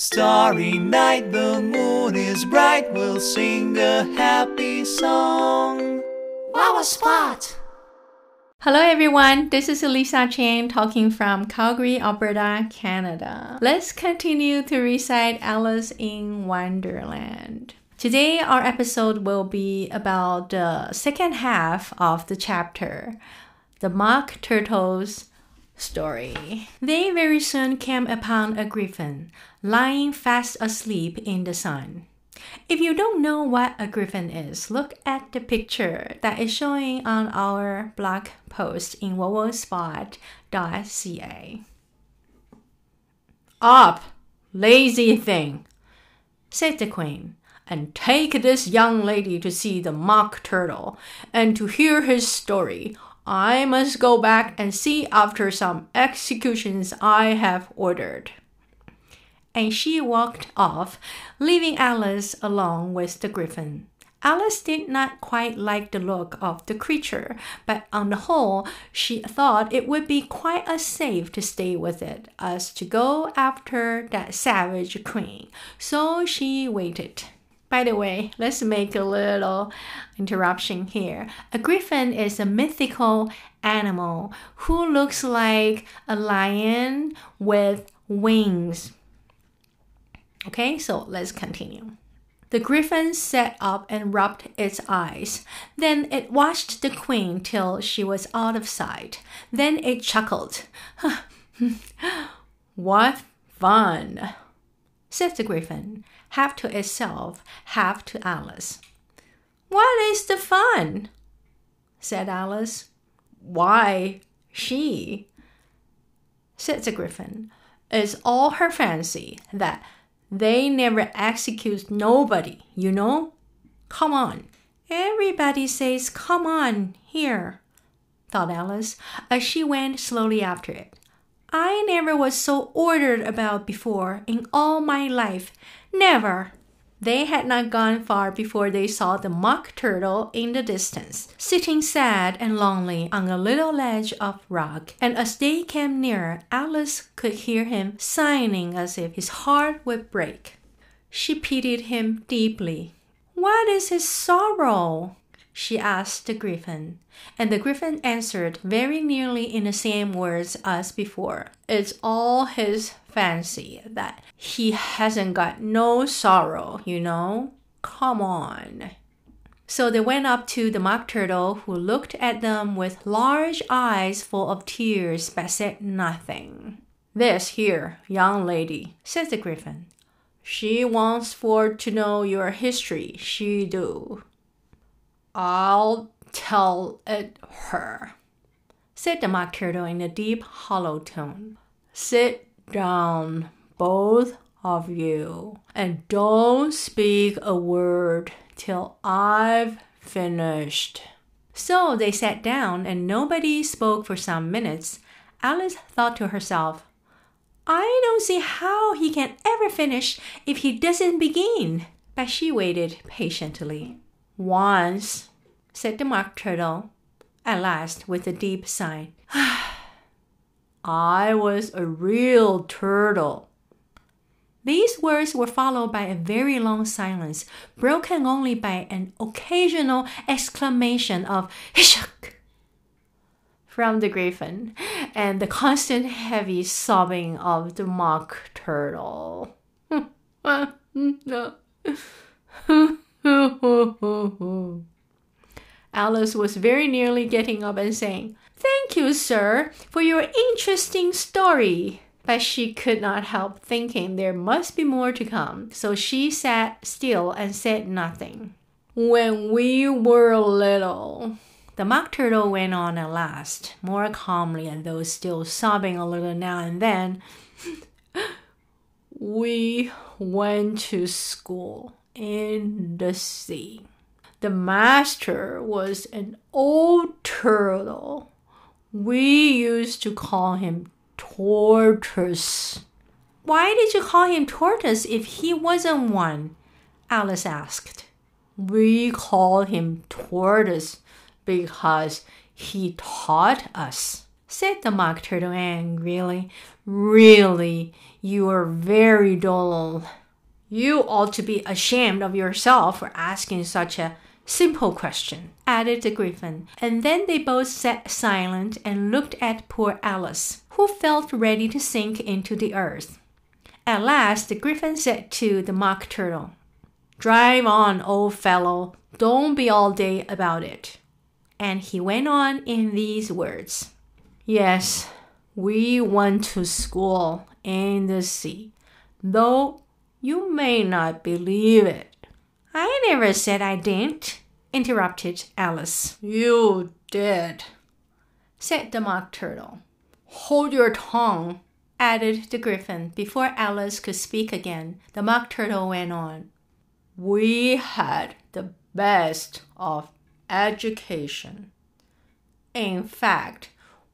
Starry night, the moon is bright, we'll sing a happy song. Wow, spot! Hello everyone, this is Lisa Cheng talking from Calgary, Alberta, Canada. Let's continue to recite Alice in Wonderland. Today, our episode will be about the second half of the chapter The Mock Turtles story. They very soon came upon a Gryphon lying fast asleep in the sun. If you don't know what a griffin is, look at the picture that is showing on our blog post in wowospot.ca. Up, lazy thing, said the queen, and take this young lady to see the mock turtle and to hear his story I must go back and see after some executions I have ordered. And she walked off, leaving Alice alone with the Gryphon. Alice did not quite like the look of the creature, but on the whole, she thought it would be quite as safe to stay with it as to go after that savage queen. So she waited. By the way, let's make a little interruption here. A griffin is a mythical animal who looks like a lion with wings. Okay, so let's continue. The Gryphon sat up and rubbed its eyes. Then it watched the queen till she was out of sight. Then it chuckled. what fun! said the Gryphon half to itself, half to Alice. What is the fun? said Alice. Why, she, said the Gryphon, it's all her fancy that they never execute nobody, you know? Come on. Everybody says, come on, here, thought Alice, as she went slowly after it. I never was so ordered about before in all my life. Never. They had not gone far before they saw the mock turtle in the distance, sitting sad and lonely on a little ledge of rock. And as they came nearer, Alice could hear him sighing as if his heart would break. She pitied him deeply. What is his sorrow? She asked the Gryphon. And the Gryphon answered very nearly in the same words as before. It's all his fancy that he hasn't got no sorrow, you know? Come on. So they went up to the mock turtle, who looked at them with large eyes full of tears, but said nothing. This here, young lady, said the Gryphon. She wants for to know your history, she do. I'll tell it her, said the mock turtle in a deep, hollow tone. Sit down, both of you, and don't speak a word till I've finished. So they sat down, and nobody spoke for some minutes. Alice thought to herself, I don't see how he can ever finish if he doesn't begin. But she waited patiently. Once, said the mock turtle, at last with a deep sigh. I was a real turtle. These words were followed by a very long silence, broken only by an occasional exclamation of Hishuk from the Gryphon and the constant heavy sobbing of the mock turtle. Alice was very nearly getting up and saying, Thank you, sir, for your interesting story. But she could not help thinking there must be more to come, so she sat still and said nothing. When we were little, the mock turtle went on at last, more calmly and though still sobbing a little now and then. we went to school in the sea. The master was an old turtle we used to call him Tortoise. Why did you call him Tortoise if he wasn't one? Alice asked. We call him Tortoise because he taught us, said the Mock Turtle angrily. Really, you are very dull. You ought to be ashamed of yourself for asking such a simple question, added the Gryphon. And then they both sat silent and looked at poor Alice, who felt ready to sink into the earth. At last, the Gryphon said to the Mock Turtle, Drive on, old fellow. Don't be all day about it. And he went on in these words Yes, we went to school in the sea, though you may not believe it. I never said I didn't, interrupted Alice. You did, said the Mock Turtle. Hold your tongue, added the Gryphon. Before Alice could speak again, the Mock Turtle went on. We had the best of education. In fact,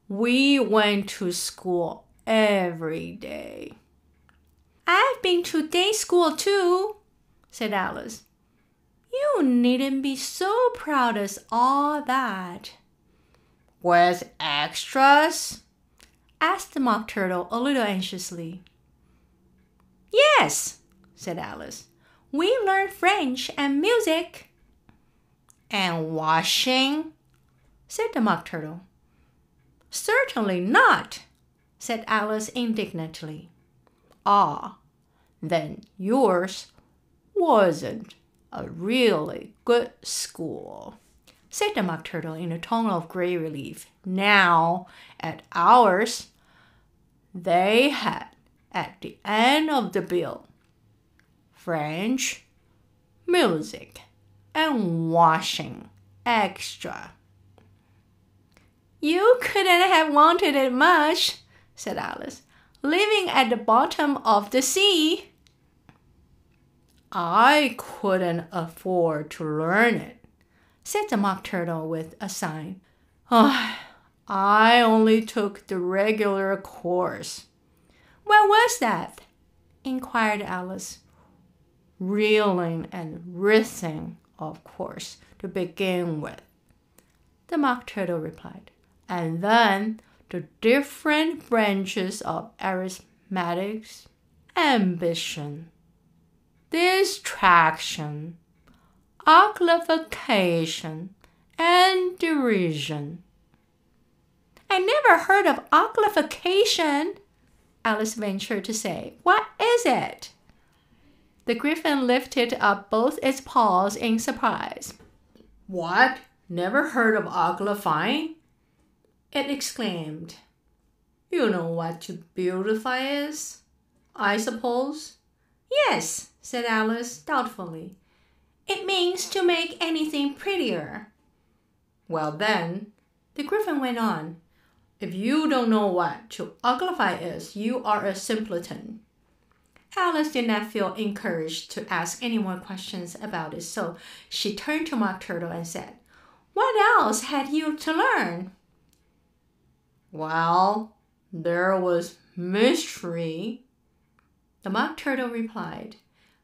we went to school every day. I've been to day school too, said Alice. You needn't be so proud as all that. With extras? asked the Mock Turtle a little anxiously. Yes, said Alice. We learned French and music. And washing? said the Mock Turtle. Certainly not, said Alice indignantly. Ah, then yours wasn't a really good school, said the Mock Turtle in a tone of great relief. Now, at ours, they had at the end of the bill French, music, and washing extra. You couldn't have wanted it much, said Alice, living at the bottom of the sea. I couldn't afford to learn it, said the Mock Turtle with a sigh. Oh, I only took the regular course. Where was that? inquired Alice. Reeling and writhing, of course, to begin with. The Mock Turtle replied and then the different branches of arithmetics, ambition, distraction, uglification, and derision. I never heard of uglification, Alice ventured to say. What is it? The Gryphon lifted up both its paws in surprise. What? Never heard of uglifying? It exclaimed. You know what to beautify is, I suppose? Yes, said Alice doubtfully. It means to make anything prettier. Well, then, the Gryphon went on, if you don't know what to uglify is, you are a simpleton. Alice did not feel encouraged to ask any more questions about it, so she turned to Mock Turtle and said, What else had you to learn? Well, there was mystery. The Mock Turtle replied,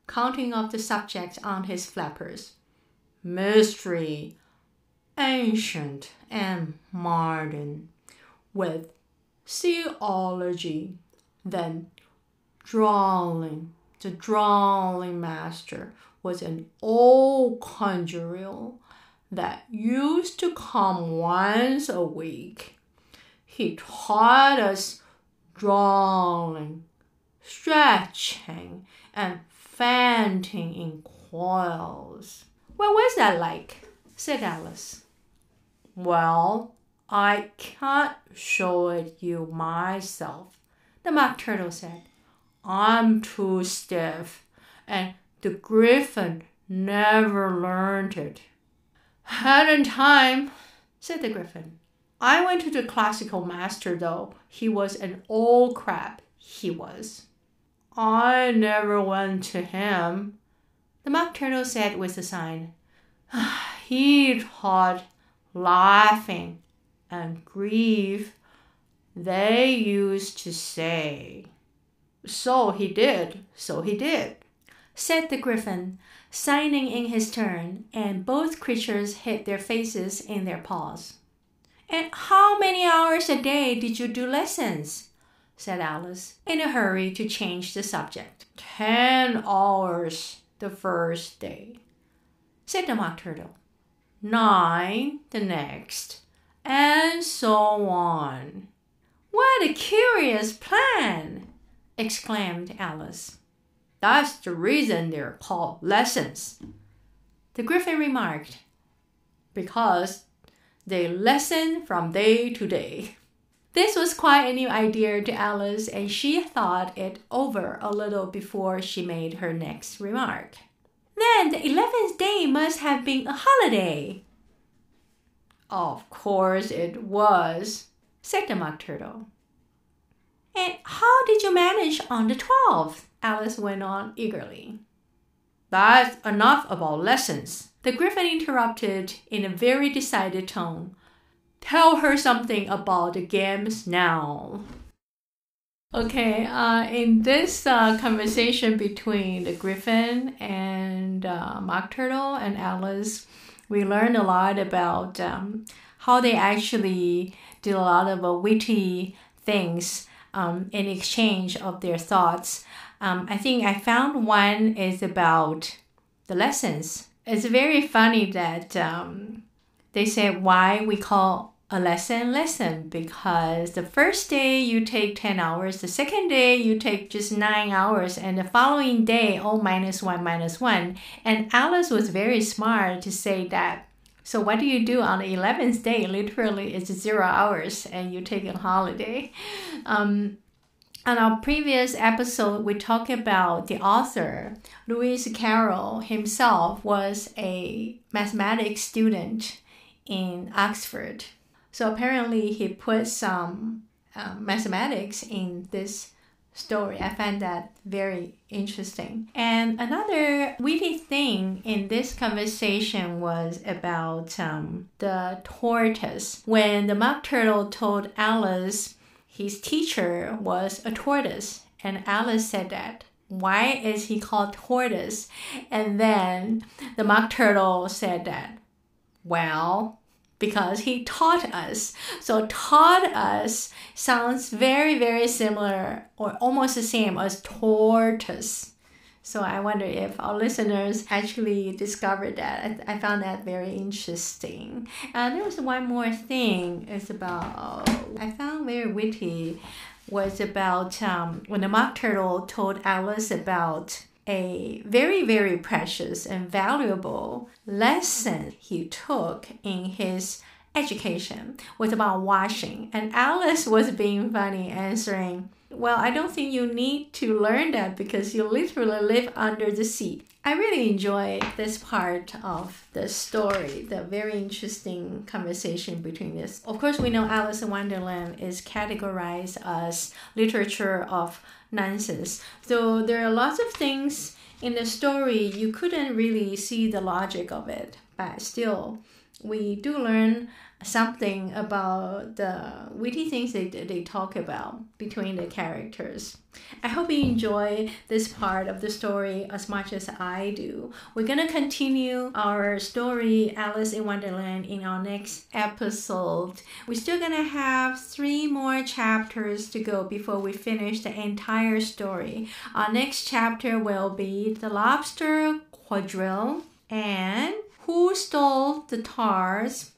counting off the subjects on his flappers. Mystery, ancient and modern, with theology, then drawing. The drawing master was an old conjurer that used to come once a week he taught us drawing, stretching, and fainting in coils. What was that like? said Alice. Well, I can't show it you myself, the Mock Turtle said. I'm too stiff, and the Gryphon never learned it. Hadn't time, said the Gryphon. I went to the classical master though. He was an old crab, he was. I never went to him, the Mock Turtle said with a sign. he taught laughing and grief, they used to say. So he did, so he did, said the Gryphon, signing in his turn, and both creatures hid their faces in their paws. And how many hours a day did you do lessons? said Alice, in a hurry to change the subject. Ten hours the first day, said the Mock Turtle. Nine the next, and so on. What a curious plan! exclaimed Alice. That's the reason they're called lessons, the Gryphon remarked, because they lessen from day to day. This was quite a new idea to Alice, and she thought it over a little before she made her next remark. Then the eleventh day must have been a holiday. Of course it was, said the Mock Turtle. And how did you manage on the twelfth? Alice went on eagerly. That's enough about lessons, the Gryphon interrupted in a very decided tone. Tell her something about the games now. Okay, uh, in this uh, conversation between the Gryphon and uh, Mock Turtle and Alice, we learned a lot about um, how they actually did a lot of uh, witty things um, in exchange of their thoughts. Um, I think I found one is about the lessons. It's very funny that um, they say why we call a lesson lesson because the first day you take 10 hours, the second day you take just 9 hours, and the following day, oh, minus 1, minus 1. And Alice was very smart to say that. So, what do you do on the 11th day? Literally, it's zero hours and you take a holiday. Um, on our previous episode, we talked about the author, Lewis Carroll himself was a mathematics student in Oxford. So apparently, he put some uh, mathematics in this story. I find that very interesting. And another witty thing in this conversation was about um, the tortoise. When the mock turtle told Alice his teacher was a tortoise, and Alice said that. Why is he called tortoise? And then the mock turtle said that. Well, because he taught us. So taught us sounds very, very similar or almost the same as tortoise. So I wonder if our listeners actually discovered that. I, I found that very interesting. And there was one more thing. It's about I found very witty was about um, when the mock turtle told Alice about a very, very precious and valuable lesson he took in his education was about washing. And Alice was being funny, answering, Well, I don't think you need to learn that because you literally live under the sea. I really enjoy this part of the story, the very interesting conversation between this. Of course, we know Alice in Wonderland is categorized as literature of nonsense. So there are lots of things in the story you couldn't really see the logic of it, but still we do learn something about the witty things they, they talk about between the characters. I hope you enjoy this part of the story as much as I do. We're gonna continue our story Alice in Wonderland in our next episode. We're still gonna have three more chapters to go before we finish the entire story. Our next chapter will be The Lobster Quadrille and Who Stole the Tarts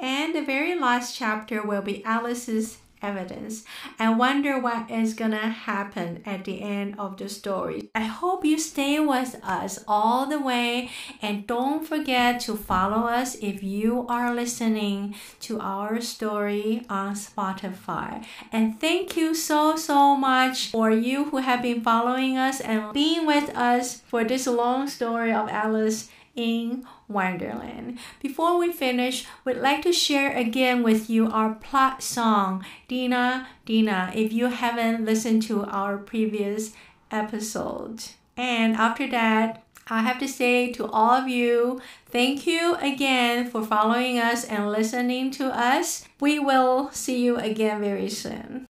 and the very last chapter will be Alice's evidence. I wonder what is gonna happen at the end of the story. I hope you stay with us all the way and don't forget to follow us if you are listening to our story on Spotify. And thank you so so much for you who have been following us and being with us for this long story of Alice in Wonderland. Before we finish, we'd like to share again with you our plot song, Dina Dina, if you haven't listened to our previous episode. And after that, I have to say to all of you, thank you again for following us and listening to us. We will see you again very soon.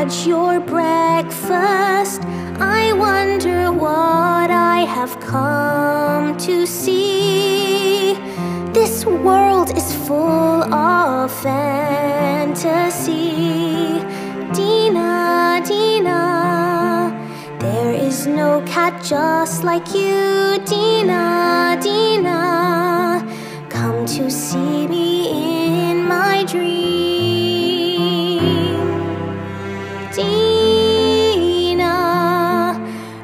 Had your breakfast? I wonder what I have come to see. This world is full of fantasy. Dina, Dina, there is no cat just like you, Dina, Dina. Come to see me in my dream. Dina,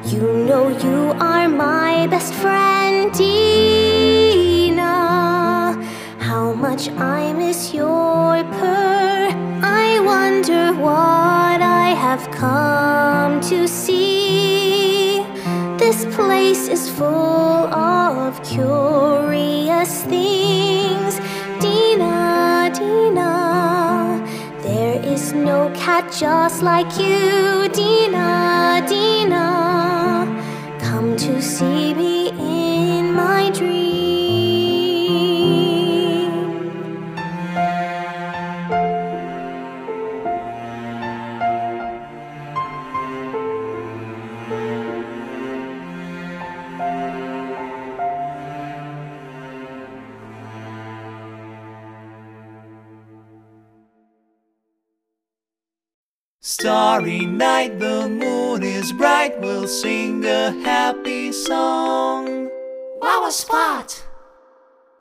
you know you are my best friend, Dina. How much I miss your purr. I wonder what I have come to see. This place is full of curious things. Just like you, Dina, Dina. Come to see me Starry night, the moon is bright. We'll sing a happy song. Wow, Spot!